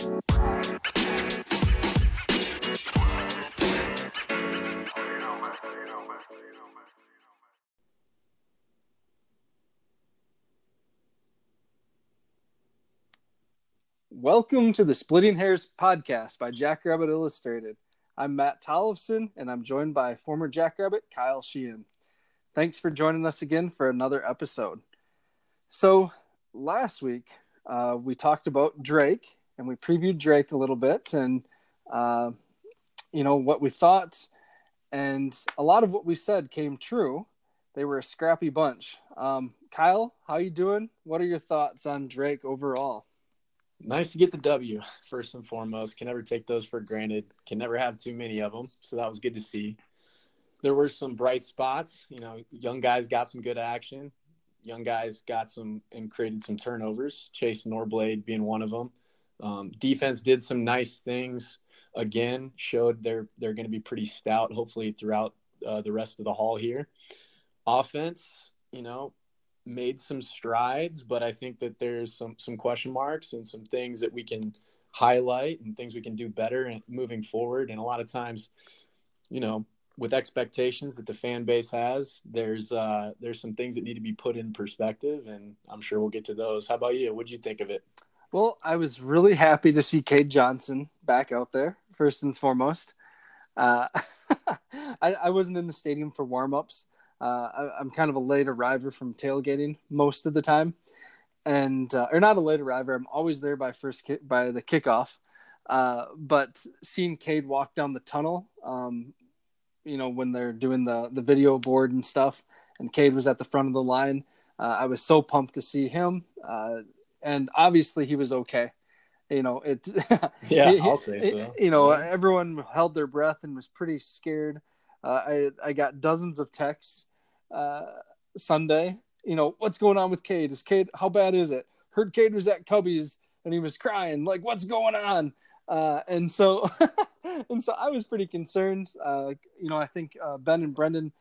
Welcome to the Splitting Hairs podcast by Jackrabbit Illustrated. I'm Matt Tollefson, and I'm joined by former Jackrabbit Kyle Sheehan. Thanks for joining us again for another episode. So, last week uh, we talked about Drake, and we previewed Drake a little bit, and uh, you know what we thought, and a lot of what we said came true. They were a scrappy bunch. Um, Kyle, how you doing? What are your thoughts on Drake overall? Nice to get the W first and foremost. Can never take those for granted. Can never have too many of them. So that was good to see. There were some bright spots. You know, young guys got some good action. Young guys got some and created some turnovers. Chase Norblade being one of them. Um, defense did some nice things. Again, showed they're they're going to be pretty stout. Hopefully throughout uh, the rest of the hall here. Offense, you know, made some strides, but I think that there's some some question marks and some things that we can highlight and things we can do better and moving forward. And a lot of times, you know, with expectations that the fan base has, there's uh, there's some things that need to be put in perspective, and I'm sure we'll get to those. How about you? What'd you think of it? Well, I was really happy to see Cade Johnson back out there first and foremost. Uh, I, I wasn't in the stadium for warm-ups uh, I, am kind of a late arriver from tailgating most of the time, and uh, or not a late arriver. I'm always there by first ki- by the kickoff. Uh, but seeing Cade walk down the tunnel, um, you know, when they're doing the the video board and stuff, and Cade was at the front of the line, uh, I was so pumped to see him. And obviously, he was okay you know it yeah i'll say so you know yeah. everyone held their breath and was pretty scared uh, i i got dozens of texts uh, Sunday. You know, what's going on with Cade? Is Cade, how bad is it? Heard Cade was at Cubby's and he was crying, like, what's going on? Uh, and so, and so I was pretty concerned. Uh, you know, I think uh, Ben and Brendan,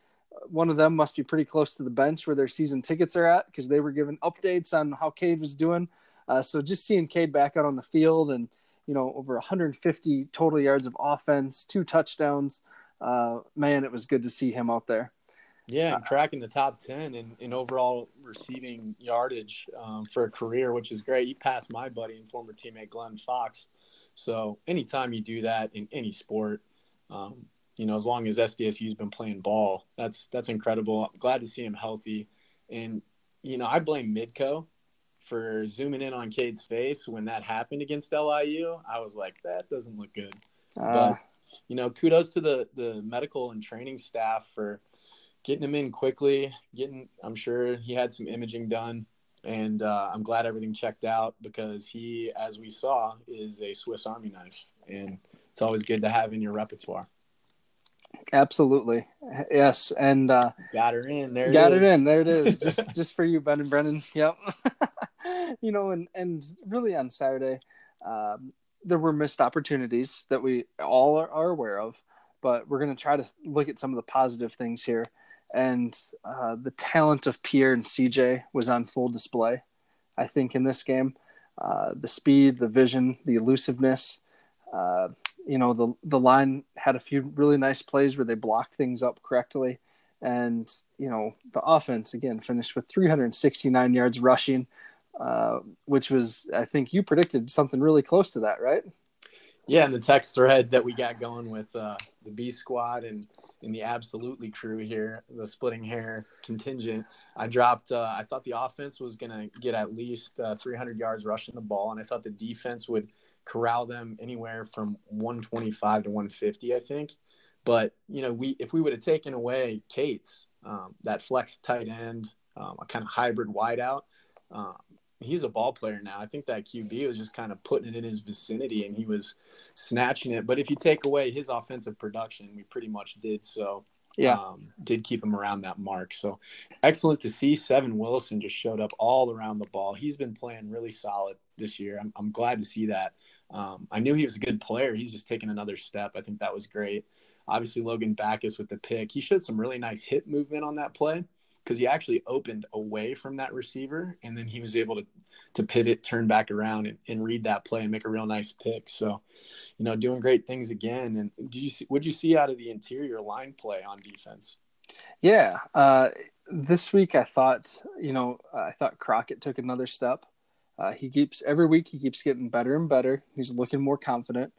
one of them must be pretty close to the bench where their season tickets are at because they were given updates on how Cade was doing. Uh, so just seeing Cade back out on the field and, you know, over 150 total yards of offense, two touchdowns. Uh, man, it was good to see him out there. Yeah, and cracking the top 10 in, in overall receiving yardage um, for a career, which is great. He passed my buddy and former teammate Glenn Fox. So anytime you do that in any sport, um, you know, as long as SDSU's been playing ball, that's that's incredible. I'm glad to see him healthy. And, you know, I blame Midco for zooming in on Cade's face when that happened against LIU. I was like, that doesn't look good. Uh, but, you know, kudos to the, the medical and training staff for – getting him in quickly, getting I'm sure he had some imaging done and uh, I'm glad everything checked out because he, as we saw, is a Swiss Army knife, and it's always good to have in your repertoire. Absolutely, yes, and uh, got her in there. Got it, it in there. It is just just for you, Ben and Brennan. Yep. you know, and and really on Saturday, um, there were missed opportunities that we all are, are aware of, but we're going to try to look at some of the positive things here and uh, the talent of Pierre and CJ was on full display. I think in this game, uh, the speed, the vision, the elusiveness. Uh, you know, the the line had a few really nice plays where they blocked things up correctly, and you know the offense again finished with 369 yards rushing, uh, which was I think you predicted something really close to that, right? Yeah, and the text thread that we got going with uh, the B squad and in the absolutely crew here, the splitting hair contingent. I dropped. Uh, I thought the offense was going to get at least uh, 300 yards rushing the ball, and I thought the defense would corral them anywhere from 125 to 150. I think, but you know, we if we would have taken away Cates, um, that flex tight end, um, a kind of hybrid wideout. Um, he's a ball player now. I think that QB was just kind of putting it in his vicinity and he was snatching it. But if you take away his offensive production, we pretty much did so. Yeah. Um, did keep him around that mark. So excellent to see. Seven Wilson just showed up all around the ball. He's been playing really solid this year. I'm, I'm glad to see that. Um, I knew he was a good player. He's just taken another step. I think that was great. Obviously, Logan Backus with the pick. He showed some really nice hip movement on that play because he actually opened away from that receiver and then he was able to to pivot, turn back around and, and read that play and make a real nice pick. So, you know, doing great things again. And do you see what you see out of the interior line play on defense? Yeah. Uh, this week I thought, you know, I thought Crockett took another step. Uh, he keeps every week he keeps getting better and better. He's looking more confident.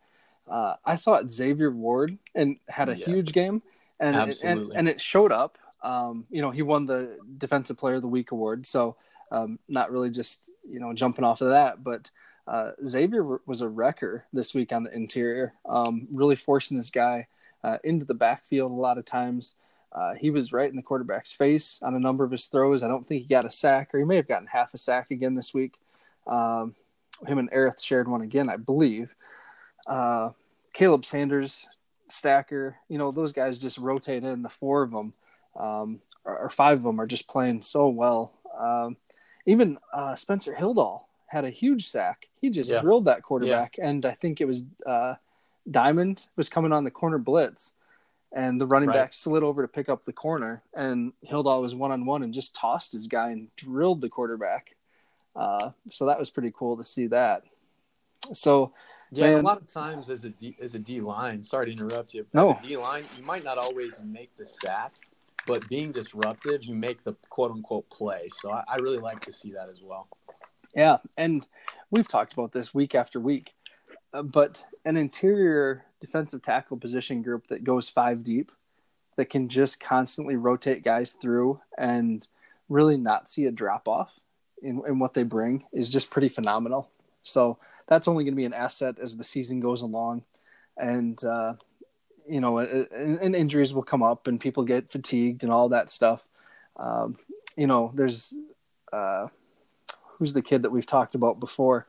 Uh, I thought Xavier Ward and had a yeah. huge game, and it, and and it showed up. Um, you know, he won the Defensive Player of the Week award, so um, not really just you know jumping off of that, but uh, Xavier was a wrecker this week on the interior, um, really forcing this guy uh, into the backfield a lot of times. Uh, he was right in the quarterback's face on a number of his throws. I don't think he got a sack, or he may have gotten half a sack again this week. Um, him and Earith shared one again, I believe. Uh, Caleb Sanders, Stacker, you know, those guys just rotate in. The four of them, um, or, or, five of them, are just playing so well. Um, even uh, Spencer Hildahl had a huge sack. He just yeah. drilled that quarterback, yeah. and I think it was uh, Diamond was coming on the corner blitz, and the running right. back slid over to pick up the corner, and Hildahl was one on one and just tossed his guy and drilled the quarterback. Uh, so that was pretty cool to see that. So yeah, man, a lot of times as a D as a D line, sorry to interrupt you. no, D line, you might not always make the sack, but being disruptive, you make the quote unquote play. So I, I really like to see that as well. Yeah, and we've talked about this week after week, uh, but an interior defensive tackle position group that goes five deep, that can just constantly rotate guys through and really not see a drop off in, in what they bring is just pretty phenomenal. So that's only going to be an asset as the season goes along, and uh, you know, and, and, injuries will come up, and people get fatigued and all that stuff. Um, you know, there's uh, who's the kid that we've talked about before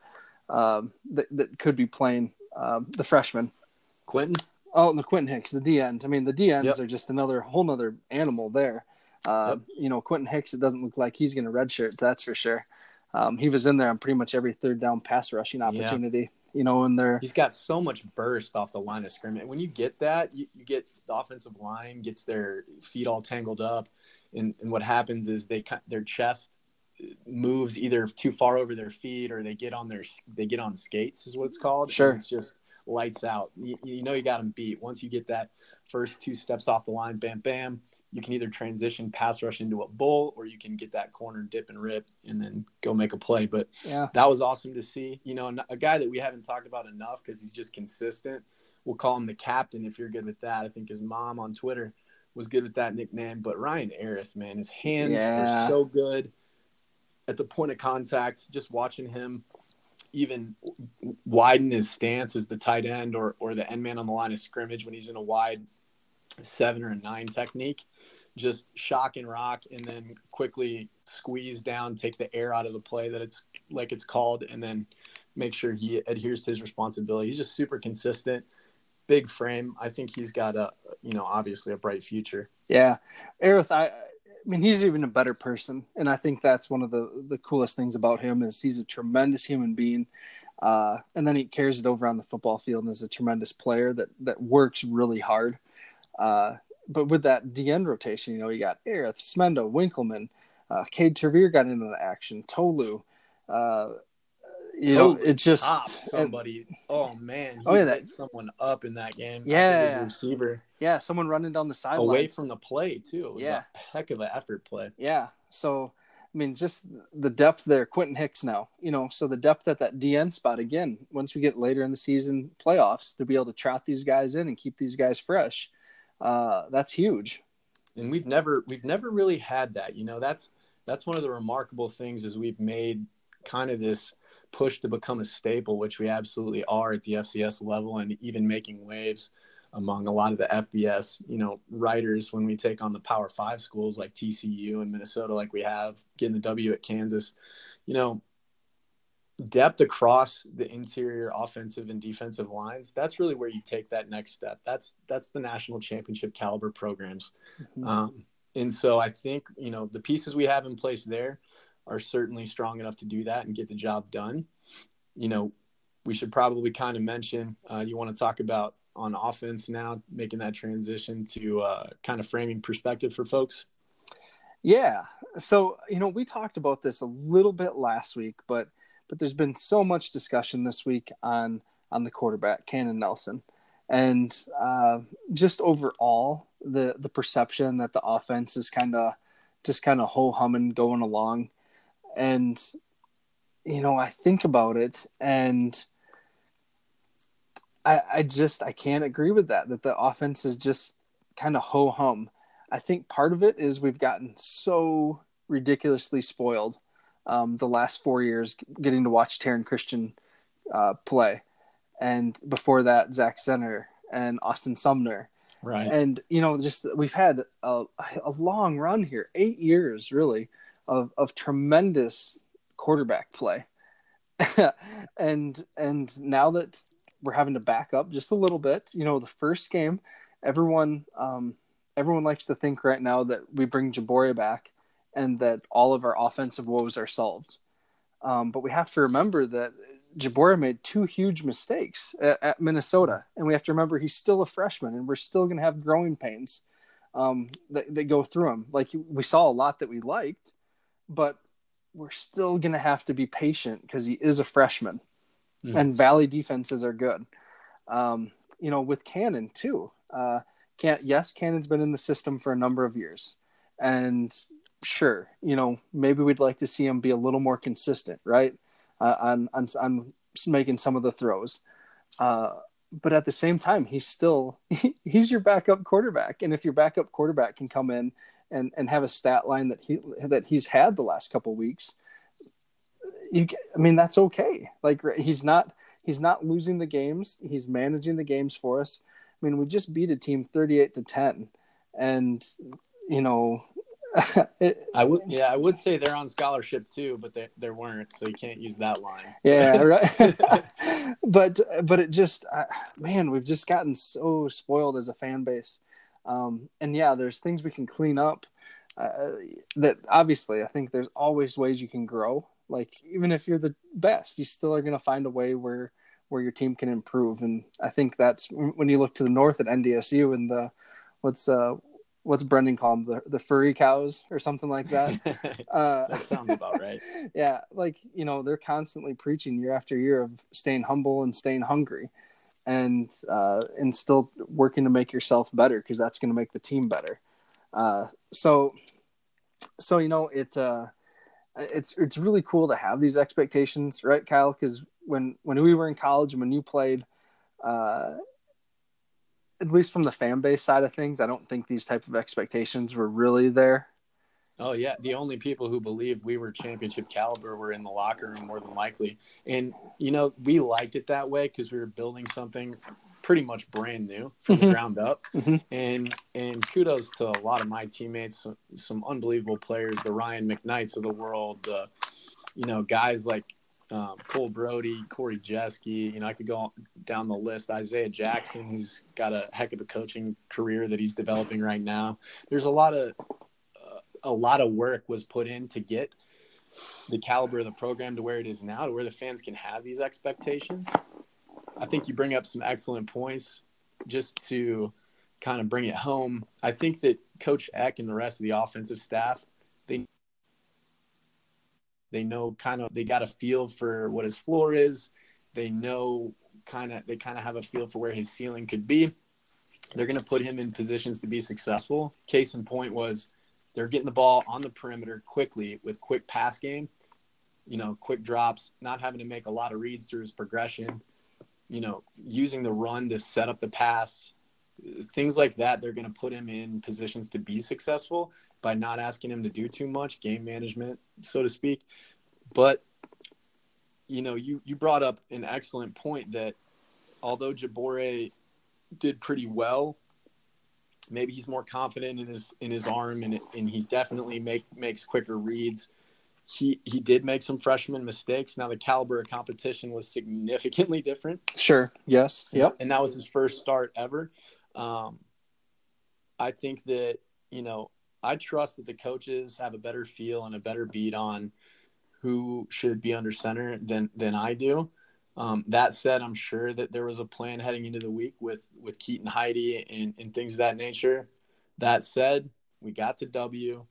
um, that that could be playing um, the freshman, Quentin. Oh, the Quentin Hicks, the D end. I mean, the D ends yep. are just another whole other animal there. Uh, yep. You know, Quentin Hicks. It doesn't look like he's going to redshirt. That's for sure. Um, he was in there on pretty much every third down pass rushing opportunity. Yeah. You know, and they're he's got so much burst off the line of scrimmage. When you get that, you, you get the offensive line gets their feet all tangled up, and, and what happens is they their chest moves either too far over their feet or they get on their they get on skates is what it's called. Sure, and it's just lights out. You, you know you got them beat once you get that first two steps off the line. Bam, bam you can either transition pass rush into a bull or you can get that corner dip and rip and then go make a play. But yeah, that was awesome to see. You know, a guy that we haven't talked about enough because he's just consistent. We'll call him the captain if you're good with that. I think his mom on Twitter was good with that nickname. But Ryan Earith, man, his hands yeah. are so good at the point of contact. Just watching him even widen his stance as the tight end or or the end man on the line of scrimmage when he's in a wide seven or nine technique just shock and rock and then quickly squeeze down, take the air out of the play that it's like it's called, and then make sure he adheres to his responsibility. He's just super consistent, big frame. I think he's got a, you know, obviously a bright future. Yeah. Earith, I, I mean, he's even a better person. And I think that's one of the, the coolest things about him is he's a tremendous human being. Uh, and then he carries it over on the football field and is a tremendous player that, that works really hard. Uh, but with that DN rotation, you know, you got Earith, Smendo, Winkleman, uh, Cade Tervier got into the action, Tolu. Uh, you know, it just somebody. And, oh man, oh yeah, that someone up in that game. Yeah, receiver. Yeah, someone running down the sideline away from the play too. It was yeah. a heck of an effort play. Yeah, so I mean, just the depth there. Quentin Hicks now, you know, so the depth at that DN spot again. Once we get later in the season playoffs, to be able to trot these guys in and keep these guys fresh uh, that's huge. And we've never we've never really had that. You know, that's that's one of the remarkable things is we've made kind of this push to become a staple, which we absolutely are at the FCS level, and even making waves among a lot of the FBS, you know, writers when we take on the Power Five schools like TCU and Minnesota, like we have getting the W at Kansas. You know, depth across the interior offensive and defensive lines that's really where you take that next step that's that's the national championship caliber programs mm-hmm. um, and so i think you know the pieces we have in place there are certainly strong enough to do that and get the job done you know we should probably kind of mention uh, you want to talk about on offense now making that transition to uh, kind of framing perspective for folks Yeah. So, you know, we talked about this a little bit last week, but but there's been so much discussion this week on on the quarterback, Kanin Nelson. And uh, just overall, the the perception that the offense is kind of just kind of ho humming going along. And you know, I think about it and I, I just I can't agree with that, that the offense is just kind of ho hum. I think part of it is we've gotten so ridiculously spoiled um, the last four years getting to watch Taryn Christian uh, play. And before that, Zach Zenner and Austin Sumner. Right. And, you know, just we've had a, a long run here, eight years really, of, of tremendous quarterback play. and and now that we're having to back up just a little bit, you know, the first game, everyone um, everyone likes to think right now that we bring Jaboria back and that all of our offensive woes are solved. Um, but we have to remember that Jaboria made two huge mistakes at, at, Minnesota, and we have to remember he's still a freshman, and we're still going to have growing pains um, that, that go through him. Like we saw a lot that we liked, but we're still going to have to be patient because he is a freshman, mm. and Valley defenses are good. Um, you know, with Kanin too. Uh, can yes, Kanin's been in the system for a number of years, and sure, you know, maybe we'd like to see him be a little more consistent, right? Uh, on, on, on making some of the throws. Uh, but at the same time, he's still, he's your backup quarterback. And if your backup quarterback can come in and, and have a stat line that he, that he's had the last couple weeks, you, I mean, that's okay. Like he's not, he's not losing the games. He's managing the games for us. I mean, we just beat a team 38 to 10 and, you know, it, I would, yeah, I would say they're on scholarship too, but they they weren't, so you can't use that line. Yeah, right. but but it just, uh, man, we've just gotten so spoiled as a fan base, um, and yeah, there's things we can clean up. Uh, that obviously, I think there's always ways you can grow. Like even if you're the best, you still are going to find a way where where your team can improve, and I think that's when you look to the north at NDSU and the what's uh what's Brendan call them the the furry cows or something like that. Uh, that sounds about right. Yeah, like you know they're constantly preaching year after year of staying humble and staying hungry, and uh, and still working to make yourself better because that's going to make the team better. Uh, so, so you know it. Uh, it's it's really cool to have these expectations, right, Kyle? Because when when we were in college and when you played, uh, at least from the fan base side of things, I don't think these type of expectations were really there. Oh yeah, the only people who believed we were championship caliber were in the locker room more than likely, and you know we liked it that way because we were building something pretty much brand new from mm-hmm. the ground up. Mm-hmm. And and kudos to a lot of my teammates, some, some unbelievable players, the Ryan McKnights of the world, the you know guys like um, Cole Brody, Corey Jeske. You know, I could go down the list. Isaiah Jackson, who's got a heck of a coaching career that he's developing right now. There's a lot of uh, a lot of work was put in to get the caliber of the program to where it is now, to where the fans can have these expectations. I think you bring up some excellent points just to kind of bring it home. I think that Coach Eck and the rest of the offensive staff they know kind of they got a feel for what his floor is. They know kind of they kind of have a feel for where his ceiling could be. They're going to put him in positions to be successful. Case in point was they're getting the ball on the perimeter quickly with quick pass game, you know, quick drops, not having to make a lot of reads through his progression, you know, using the run to set up the pass, things like that. They're going to put him in positions to be successful by not asking him to do too much game management, so to speak. But you know, you you brought up an excellent point that although J'Bore did pretty well, maybe he's more confident in his in his arm and and he definitely make makes quicker reads. He he did make some freshman mistakes. Now the caliber of competition was significantly different. Sure. Yes. Yep. And that was his first start ever. Um, I think that you know I trust that the coaches have a better feel and a better beat on who should be under center than than I do. Um, that said, I'm sure that there was a plan heading into the week with with Keaton Heide and, and things of that nature. That said, we got the W.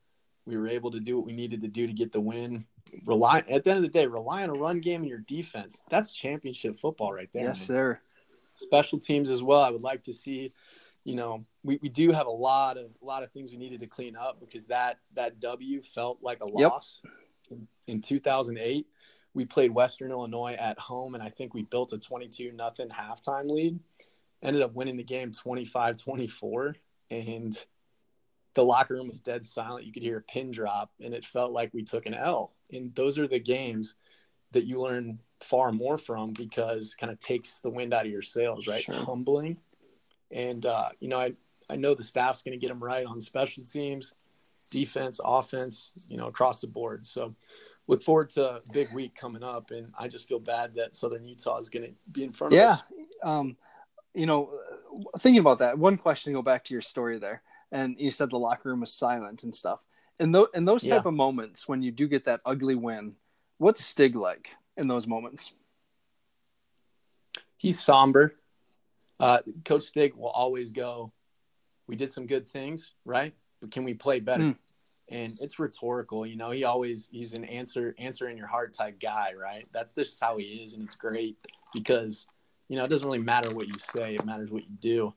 We were able to do what we needed to do to get the win. Rely at the end of the day, rely on a run game and your defense. That's championship football right there. Yes, man. sir. Special teams as well. I would like to see, you know, we, we do have a lot of a lot of things we needed to clean up because that that W felt like a Yep. loss in, in 2008. We played Western Illinois at home, and I think we built a 22 nothing halftime lead. Ended up winning the game 25 24. And the locker room was dead silent. You could hear a pin drop, and it felt like we took an L. And those are the games that you learn far more from because kind of takes the wind out of your sails, right? Sure. It's humbling. And, uh, you know, I, I know the staff's going to get them right on special teams, defense, offense, you know, across the board. So look forward to a big week coming up. And I just feel bad that Southern Utah is going to be in front Yeah. of us. Um, you know, thinking about that, one question to go back to your story there, and you said the locker room was silent and stuff. And, th- in those type Yeah. of moments, when you do get that ugly win, what's Stig like in those moments? he's somber. Uh, Coach Stig will always go, We did some good things, right? But can we play better? Mm. And it's rhetorical, you know. He always he's an answer answer in your heart type guy, right? That's just how he is, and it's great because you know it doesn't really matter what you say; it matters what you do.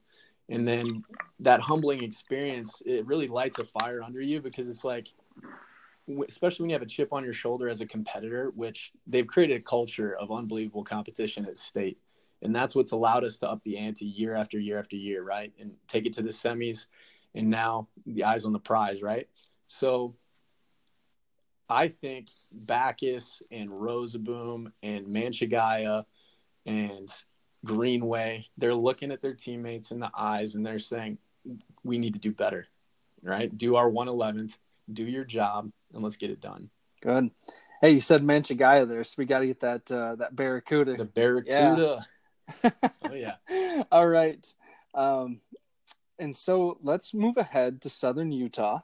And then that humbling experience, it really lights a fire under you because it's like, especially when you have a chip on your shoulder as a competitor, which they've created a culture of unbelievable competition at state. And that's what's allowed us to up the ante year after year after year right? And take it to the semis and now the eyes on the prize right? So i think Backus and Rozeboom and manchagaya and greenway they're looking at their teammates in the eyes and they're saying we need to do better right? Do our 111th do your job and let's get it done Good. Hey, you said Manchagaya there, so we got to get that uh, that Barracuda. the barracuda oh yeah All right. Um, and so let's move ahead to Southern Utah.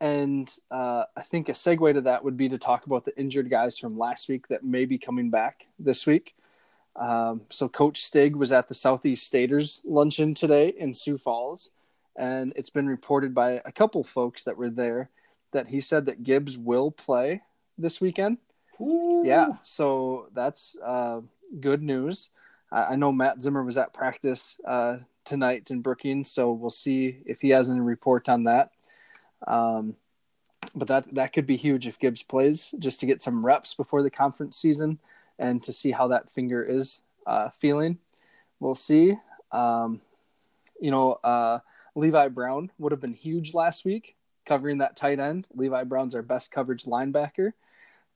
And uh, I think a segue to that would be to talk about the injured guys from last week that may be coming back this week. Um, so Coach Stig was at the Southeast Staters luncheon today in Sioux Falls, and it's been reported by a couple folks that were there that he said that Gibbs will play this weekend. Ooh. Yeah, so that's uh, good news. I, I know Matt Zimmer was at practice uh, tonight in Brookings, so we'll see if he has any report on that. Um, but that that could be huge if Gibbs plays, just to get some reps before the conference season and to see how that finger is uh, feeling. We'll see. Um, you know, uh, Levi Brown would have been huge last week covering that tight end. Levi Brown's our best coverage linebacker.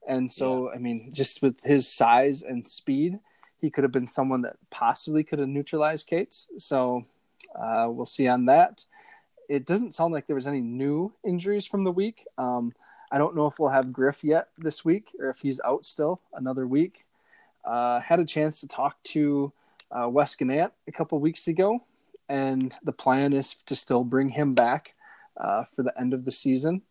And so, I mean, just with his size and speed, he could have been someone that possibly could have neutralized Cates. So uh, we'll see on that. It doesn't sound like there was any new injuries from the week. Um, I don't know if we'll have Griff yet this week or if he's out still another week. Uh, had a chance to talk to uh, Wes Gannett a couple weeks ago, and the plan is to still bring him back uh, for the end of the season.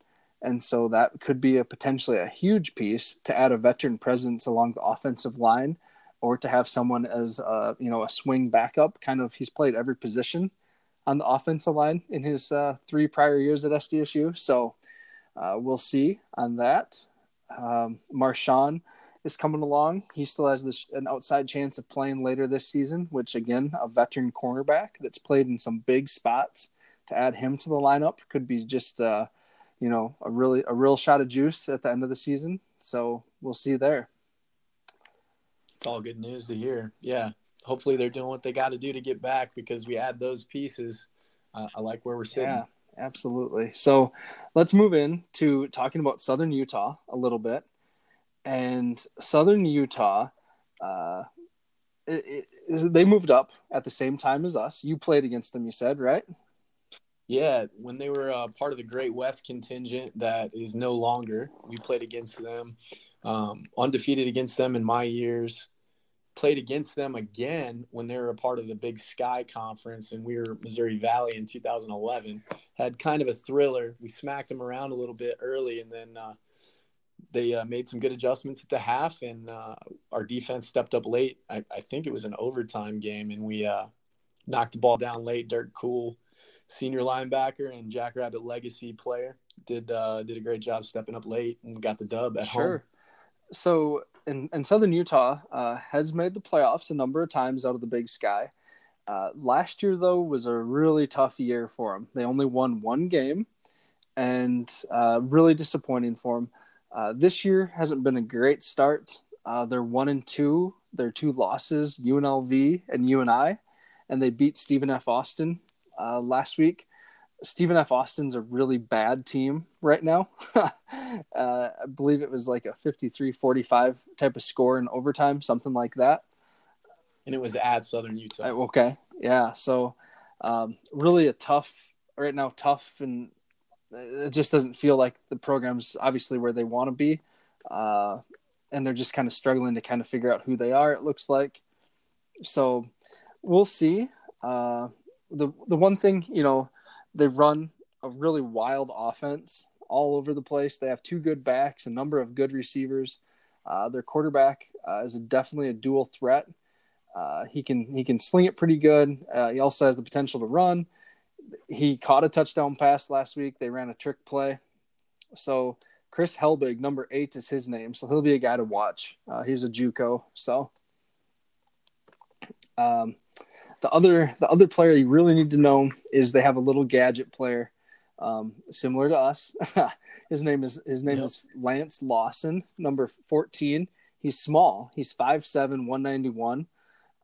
And so that could be a potentially a huge piece to add a veteran presence along the offensive line, or to have someone as a, you know a swing backup. Kind of, he's played every position on the offensive line in his uh, three prior years at SDSU. So uh, we'll see on that. Um, Marshawn is coming along. He still has this an outside chance of playing later this season, which again, a veteran cornerback that's played in some big spots. To add him to the lineup could be just uh, you know a really a real shot of juice at the end of the season. So we'll see there. It's all good news to hear. Yeah. Hopefully they're doing what they got to do to get back because we add those pieces. Uh, I like where we're sitting. Yeah, absolutely. So let's move in to talking about Southern Utah a little bit. And Southern Utah, uh, it, it, they moved up at the same time as us. You played against them, you said, right? Yeah, when they were uh, part of the Great West contingent that is no longer, we played against them, um, undefeated against them in my years. Played against them again when they were a part of the Big Sky Conference, and we were Missouri Valley in 2011. Had kind of a thriller. We smacked them around a little bit early, and then uh, they uh, made some good adjustments at the half, and uh, our defense stepped up late. I, I, think it was an overtime game, and we uh, knocked the ball down late. Dirt Cool, senior linebacker and Jackrabbit legacy player, did uh, did a great job stepping up late and got the dub at home. sure. home. So in, in Southern Utah, uh, has made the playoffs a number of times out of the Big Sky. Uh, last year, though, was a really tough year for them. They only won one game, and uh, really disappointing for them. Uh, this year hasn't been a great start. Uh, they're one and two. Their two losses, UNLV and UNI, and they beat Stephen F. Austin uh, last week. Stephen F. Austin's a really bad team right now. uh, I believe it was like a 53 45 type of score in overtime, something like that. And it was at Southern Utah. Uh, okay. Yeah. So, um, really a tough, right now, tough, and it just doesn't feel like the program's obviously where they want to be. Uh, and they're just kind of struggling to kind of figure out who they are, it looks like. So, we'll see. Uh, the, the one thing, you know, they run a really wild offense all over the place. They have two good backs, a number of good receivers. Uh, their quarterback uh, is definitely a dual threat. Uh, he can he can sling it pretty good. Uh, he also has the potential to run. He caught a touchdown pass last week. They ran a trick play. So Chris Helbig, number eight, is his name. So he'll be a guy to watch. Uh, he's a JUCO. So um, the other the other player you really need to know is they have a little gadget player, um, similar to us. his name is his name yep. is Lance Lawson, number fourteen. He's small. He's 5'7", 191.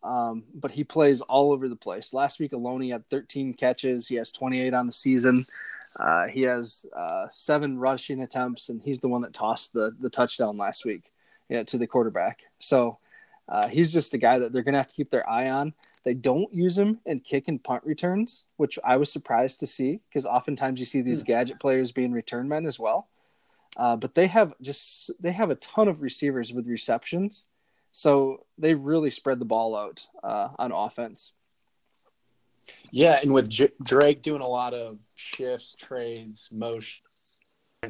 Um, but he plays all over the place. Last week alone, he had 13 catches. He has 28 on the season. Uh, he has uh, seven rushing attempts, and he's the one that tossed the the touchdown last week yeah, to the quarterback. So uh, he's just a guy that they're going to have to keep their eye on. They don't use him in kick and punt returns, which I was surprised to see because oftentimes you see these hmm. gadget players being return men as well. Uh, but they have just they have a ton of receivers with receptions, so they really spread the ball out uh, on offense. Yeah, and with J- Drake doing a lot of shifts, trades, motion,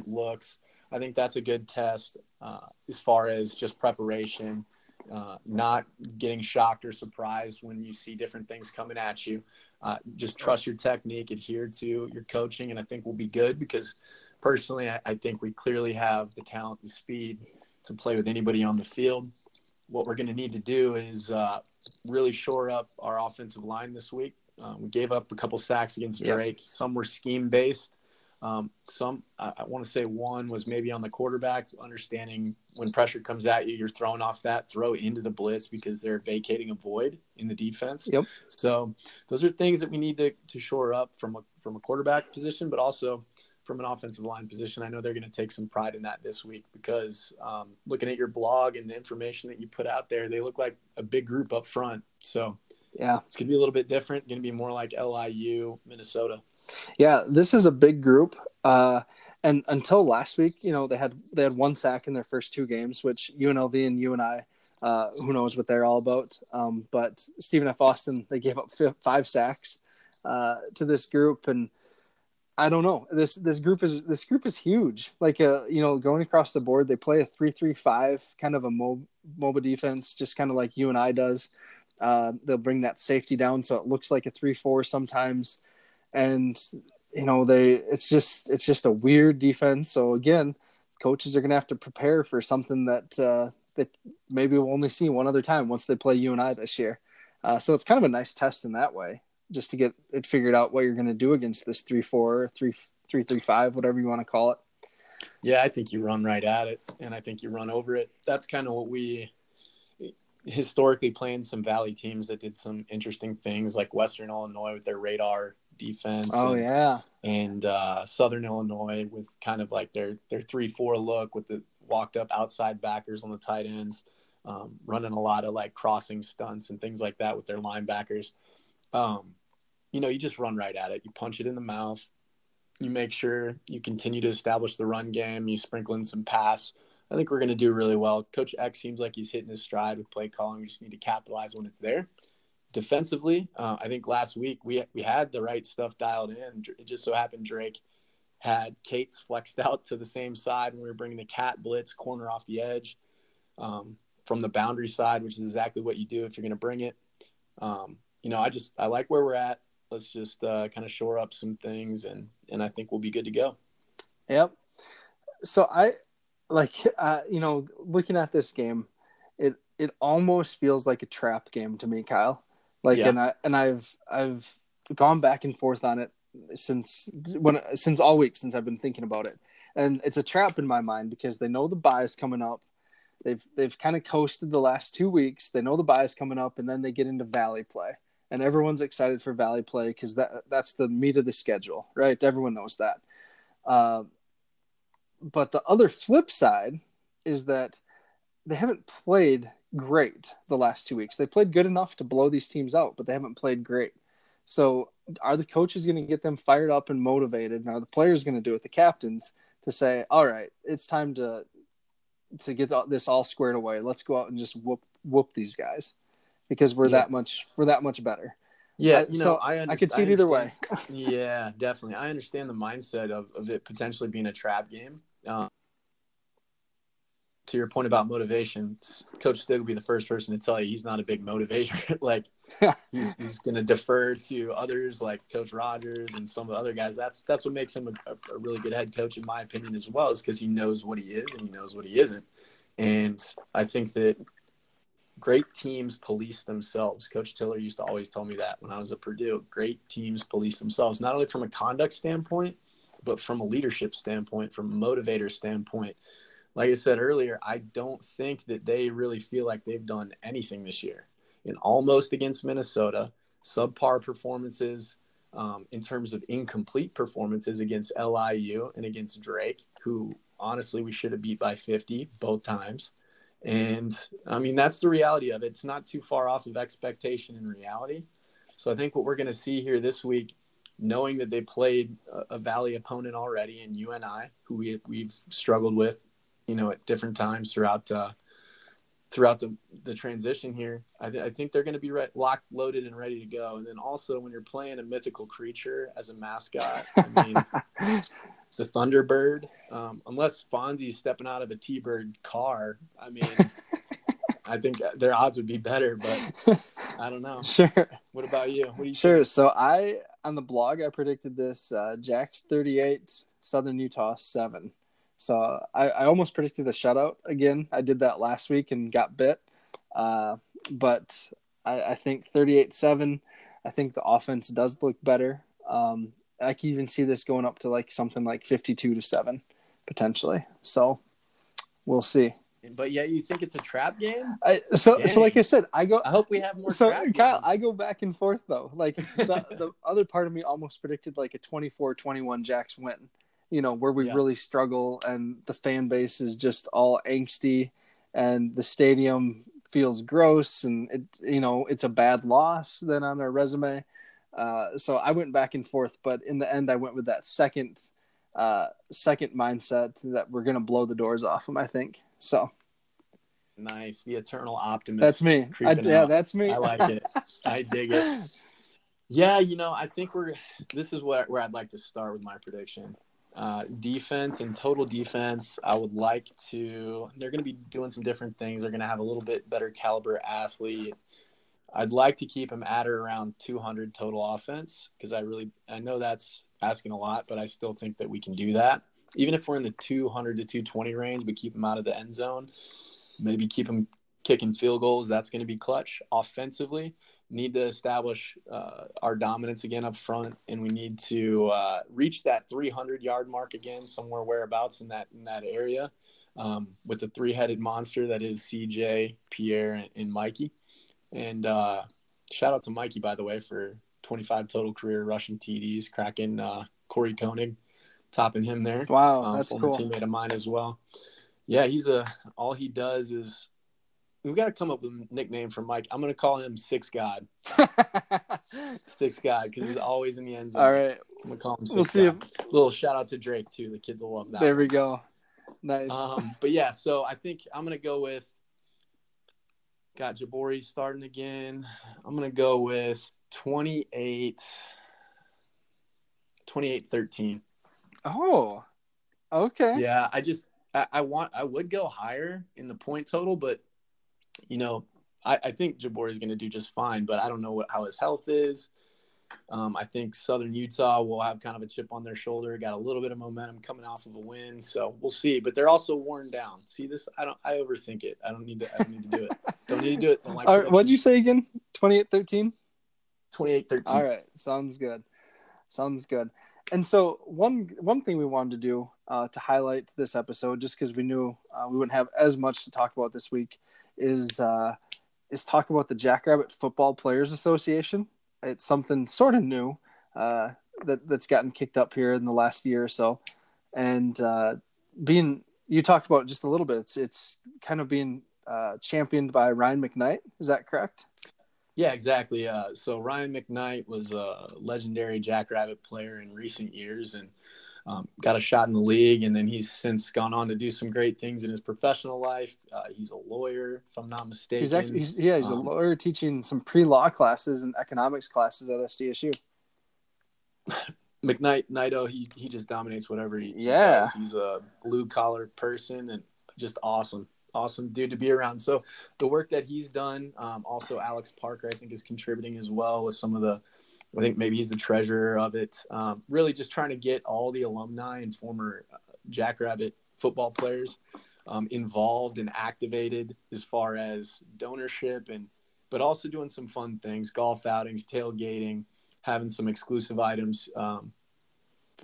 looks, I think that's a good test uh, as far as just preparation uh, not getting shocked or surprised when you see different things coming at you. Uh, just trust your technique, adhere to your coaching, and I think we'll be good because personally, I, I, think we clearly have the talent, the speed to play with anybody on the field. What we're going to need to do is uh, really shore up our offensive line this week. Uh, we gave up a couple sacks against Drake. Yep. Some were scheme based. Um, some, I, I want to say one was maybe on the quarterback, understanding when pressure comes at you, you're thrown off that throw into the blitz because they're vacating a void in the defense. Yep. So those are things that we need to, to shore up from a, from a quarterback position, but also from an offensive line position. I know they're going to take some pride in that this week because um, looking at your blog and the information that you put out there, they look like a big group up front. So yeah, it's going to be a little bit different. Going to be more like LIU, Minnesota. Yeah, this is a big group. Uh, and until last week, you know, they had they had one sack in their first two games, which UNLV and UNI, uh, who knows what they're all about. Um, but Stephen F. Austin, they gave up f- five sacks uh, to this group, and I don't know. This this group is this group is huge. Like uh, you know, going across the board, they play a three-three-five kind of a mo- MOBA defense, just kind of like you and I does. Uh, they'll bring that safety down so it looks like a three-four sometimes and you know they it's just it's just a weird defense. So again, coaches are going to have to prepare for something that uh, that maybe we'll only see one other time once they play UNI this year. Uh, so it's kind of a nice test in that way, just to get it figured out what you're going to do against this three four three three three five whatever you want to call it. Yeah, I think you run right at it, and I think you run over it. That's kind of what we historically playing some Valley teams that did some interesting things, like Western Illinois with their radar defense. Oh and, yeah, and uh, Southern Illinois with kind of like their their three four look with the walked up outside backers on the tight ends, um, running a lot of like crossing stunts and things like that with their linebackers. Um, you know, you just run right at it. You punch it in the mouth. You make sure you continue to establish the run game. You sprinkle in some pass. I think we're going to do really well. Coach Eck seems like he's hitting his stride with play calling. We just need to capitalize when it's there defensively, uh, I think last week we we had the right stuff dialed in. It just so happened Drake had Kate's flexed out to the same side when we were bringing the cat blitz corner off the edge um, from the boundary side, which is exactly what you do if you're going to bring it. Um, you know, I just I like where we're at. Let's just uh, kind of shore up some things, and and I think we'll be good to go. Yep. So I like uh, you know looking at this game, it it almost feels like a trap game to me, Kyle. Like Yeah. and I and I've I've gone back and forth on it since when since all week since I've been thinking about it, and it's a trap in my mind because they know the bye is coming up. They've they've kind of coasted the last two weeks. They know the bye is coming up, and then they get into Valley play, and everyone's excited for Valley play because that that's the meat of the schedule, right? Everyone knows that. Uh, but the other flip side is that they haven't played great the last two weeks. They played good enough to blow these teams out, but they haven't played great. So, are the coaches going to get them fired up and motivated? And are the players going to do it? The captains to say, "All right, it's time to to get this all squared away. Let's go out and just whoop whoop these guys because we're Yeah. that much we're that much better." Yeah, you know, so I, I could see it either way. yeah, definitely. I understand the mindset of, of it potentially being a trap game. Um, to your point about motivation, Coach Stig will be the first person to tell you he's not a big motivator. like he's he's going to defer to others like Coach Rogers and some of the other guys. That's that's what makes him a, a really good head coach, in my opinion, as well, is because he knows what he is and he knows what he isn't. And I think that great teams police themselves. Coach Tiller used to always tell me that when I was at Purdue. Great teams police themselves, not only from a conduct standpoint, but from a leadership standpoint, from a motivator standpoint. Like I said earlier, I don't think that they really feel like they've done anything this year. And almost against Minnesota, subpar performances um, in terms of incomplete performances against LIU and against Drake, who honestly we should have beat by 50 both times. And I mean, that's the reality of it. It's not too far off of expectation and reality. So I think what we're going to see here this week, knowing that they played a, a Valley opponent already in UNI, who we, we've struggled with, you know, at different times throughout uh, throughout the, the transition here, I, th- I think they're going to be re- locked, loaded, and ready to go. And then also when you're playing a mythical creature as a mascot, I mean, the Thunderbird, um, unless Fonzie's stepping out of a T-Bird car, I mean, I think their odds would be better, but I don't know. sure. What about you? What do you Sure. So I on the blog I predicted this uh, thirty eight, Southern Utah seven. So I, I almost predicted a shutout again. I did that last week and got bit. Uh, but I, I think 38 7. I think the offense does look better. Um, I can even see this going up to like something like 52 to 7 potentially. So we'll see. But yet you think it's a trap game? I, so, so like I said, I go, I hope we have more. so Kyle. I go back and forth though. Like the, the other part of me almost predicted like a 24-21 Jacks win. You know, where we Yeah. really struggle and the fan base is just all angsty and the stadium feels gross and it you know, it's a bad loss then on our resume. Uh, so I went back and forth, but in the end I went with that second uh second mindset that we're gonna blow the doors off them, I think. So nice, the eternal optimist. that's me. I, yeah, out. that's me. I like it. I dig it. Yeah, you know, I think we're. This is where where I'd like to start with my prediction. Uh, defense and total defense. I would like to. They're going to be doing some different things. They're going to have a little bit better caliber athlete. I'd like to keep them at or around 200 total offense because I really I know that's asking a lot, but I still think that we can do that. Even if we're in the 200 to 220 range, but keep them out of the end zone. Maybe keep them kicking field goals. That's going to be clutch offensively need to establish uh, our dominance again up front, and we need to uh, reach that 300 yard mark again, somewhere whereabouts in that in that area, um, with the three headed monster that is CJ, Pierre, and, and Mikey. And uh, shout out to Mikey by the way for 25 total career rushing TDs, cracking uh, Corey Koenig, topping him there. Wow, Um, that's former cool. teammate of mine as well. Yeah, he's a all he does is we got to come up with a nickname for Mike. I'm gonna call him Six God. Six God because he's always in the end zone. All right, I'm gonna call him Six we'll see. God. Little shout out to Drake too. The kids will love that. There we go. Nice. Um, but yeah, so I think I'm gonna go with. Got Jabori starting again. I'm gonna go with 28. 28 13. oh, okay. Yeah, I just I, I want I would go higher in the point total, but you know, I, I think Jabori is going to do just fine. But I don't know what how his health is. Um, I think Southern Utah will have kind of a chip on their shoulder. Got a little bit of momentum coming off of a win, so we'll see. But they're also worn down. See this? I don't. I overthink it. I don't need to. I don't need to do it. Don't need to do it. Like All right, what'd you say again? 28-13? 28-13. All right, sounds good. Sounds good. And so one one thing we wanted to do uh, to highlight this episode, just because we knew uh, we wouldn't have as much to talk about this week, is uh, is talk about the Jackrabbit Football Players Association. It's something sort of new uh, that that's gotten kicked up here in the last year or so, and uh, being you talked about just a little bit. It's it's kind of being uh, championed by Ryan McKnight. Is that correct? Yeah, exactly. Uh, so Ryan McKnight was a legendary Jackrabbit player in recent years and um, got a shot in the league. And then he's since gone on to do some great things in his professional life. Uh, he's a lawyer, if I'm not mistaken. He's actually, he's, yeah, he's um, a lawyer teaching some pre-law classes and economics classes at SDSU. McKnight, Nido, he he just dominates whatever he, yeah. He he's a blue collar person and just awesome awesome dude to be around. So the work that he's done, um, also Alex Parker, I think, is contributing as well with some of the. I think maybe he's the treasurer of it. Um, really, just trying to get all the alumni and former uh, Jackrabbit football players um, involved and activated as far as donorship and, but also doing some fun things: golf outings, tailgating, having some exclusive items um,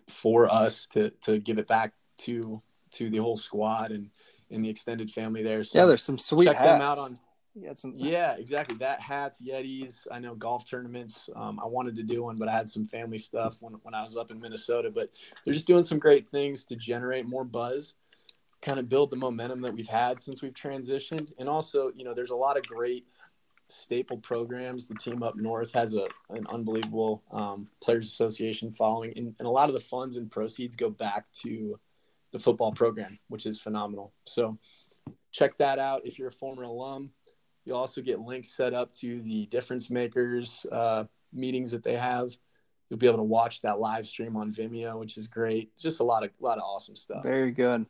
for us to to give it back to to the whole squad and in the extended family there. So yeah, there's some sweet check hats. them out on. Yeah, some... yeah, exactly. That hats, Yetis. I know golf tournaments. Um, I wanted to do one, but I had some family stuff when when I was up in Minnesota. But they're just doing some great things to generate more buzz, kind of build the momentum that we've had since we've transitioned, and also, you know, there's a lot of great staple programs. The team up north has a an unbelievable um, players association following, and, and a lot of the funds and proceeds go back to the football program, which is phenomenal. So check that out if you're a former alum. You'll also get links set up to the difference makers uh, meetings that they have. You'll be able to watch that live stream on Vimeo, which is great. Just a lot of lot of awesome stuff. Very good,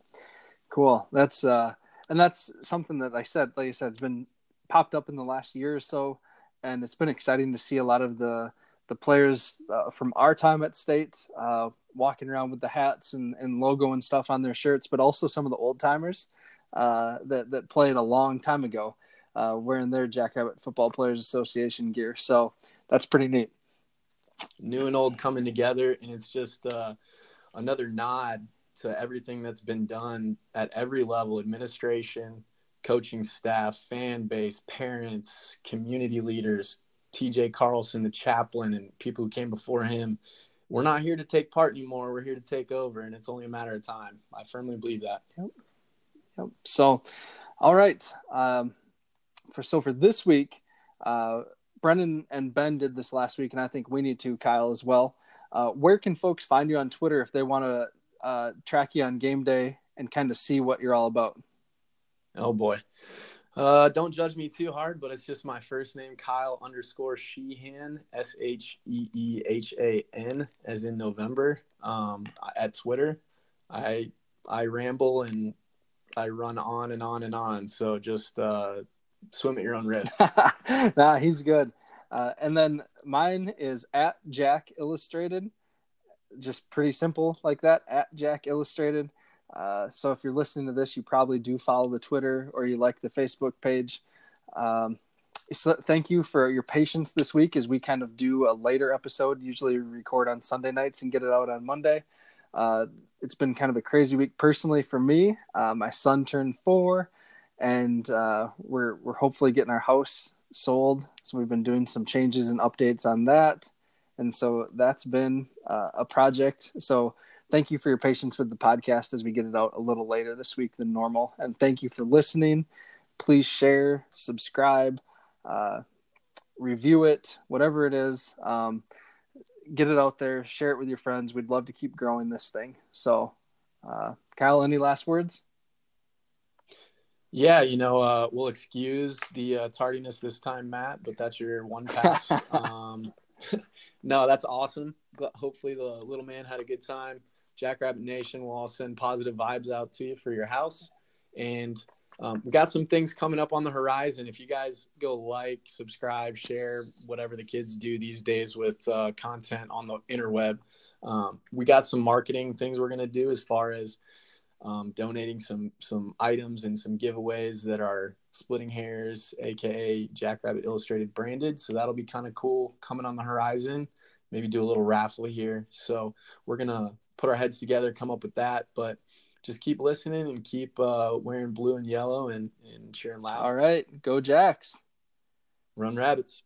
cool. That's uh, and that's something that I said, like I said, it's been popped up in the last year or so, and it's been exciting to see a lot of the the players uh, from our time at state uh, walking around with the hats and, and logo and stuff on their shirts, but also some of the old timers uh, that that played a long time ago, uh, wearing their Jackrabbit Football Players Association gear. So that's pretty neat. New and old coming together, and it's just uh, another nod to everything that's been done at every level: administration, coaching staff, fan base, parents, community leaders, TJ Carlson, the chaplain, and people who came before him we're not here to take part anymore. We're here to take over, and it's only a matter of time. I firmly believe that. Yep. Yep. So, all right. Um, for so for this week, uh, Brendan and Ben did this last week, and I think we need to, Kyle, as well. Uh, where can folks find you on Twitter if they want to uh, track you on game day and kind of see what you're all about? Oh boy. Uh, don't judge me too hard, but it's just my first name, Kyle underscore Sheehan, S H E E H A N, as in November. Um, at Twitter, I I ramble and I run on and on and on. So just uh, swim at your own risk. nah, he's good. Uh, and then mine is at Jack Illustrated, just pretty simple like that. At Jack Illustrated. Uh, so if you're listening to this, you probably do follow the Twitter or you like the Facebook page. Um, so thank you for your patience this week as we kind of do a later episode. Usually record on Sunday nights and get it out on Monday. Uh, it's been kind of a crazy week personally for me. Uh, my son turned four, and uh, we're we're hopefully getting our house sold. So we've been doing some changes and updates on that, and so that's been uh, a project. So thank you for your patience with the podcast as we get it out a little later this week than normal. And thank you for listening. Please share, subscribe, uh, review it, whatever it is. Um, get it out there, share it with your friends. We'd love to keep growing this thing. So, uh, Kyle, any last words? Yeah, you know, uh, we'll excuse the uh, tardiness this time, Matt, but that's your one pass. um, no, that's awesome. Hopefully, the little man had a good time. Jackrabbit Nation will all send positive vibes out to you for your house. And um, we got some things coming up on the horizon. If you guys go like, subscribe, share, whatever the kids do these days with uh, content on the interweb, um, we got some marketing things we're gonna do as far as um, donating some some items and some giveaways that are splitting hairs, aka Jackrabbit Illustrated branded. So that'll be kind of cool coming on the horizon. Maybe do a little raffle here. So we're gonna put our heads together, come up with that. But just keep listening and keep uh, wearing blue and yellow and, and cheering loud. All right, go Jacks. Run rabbits.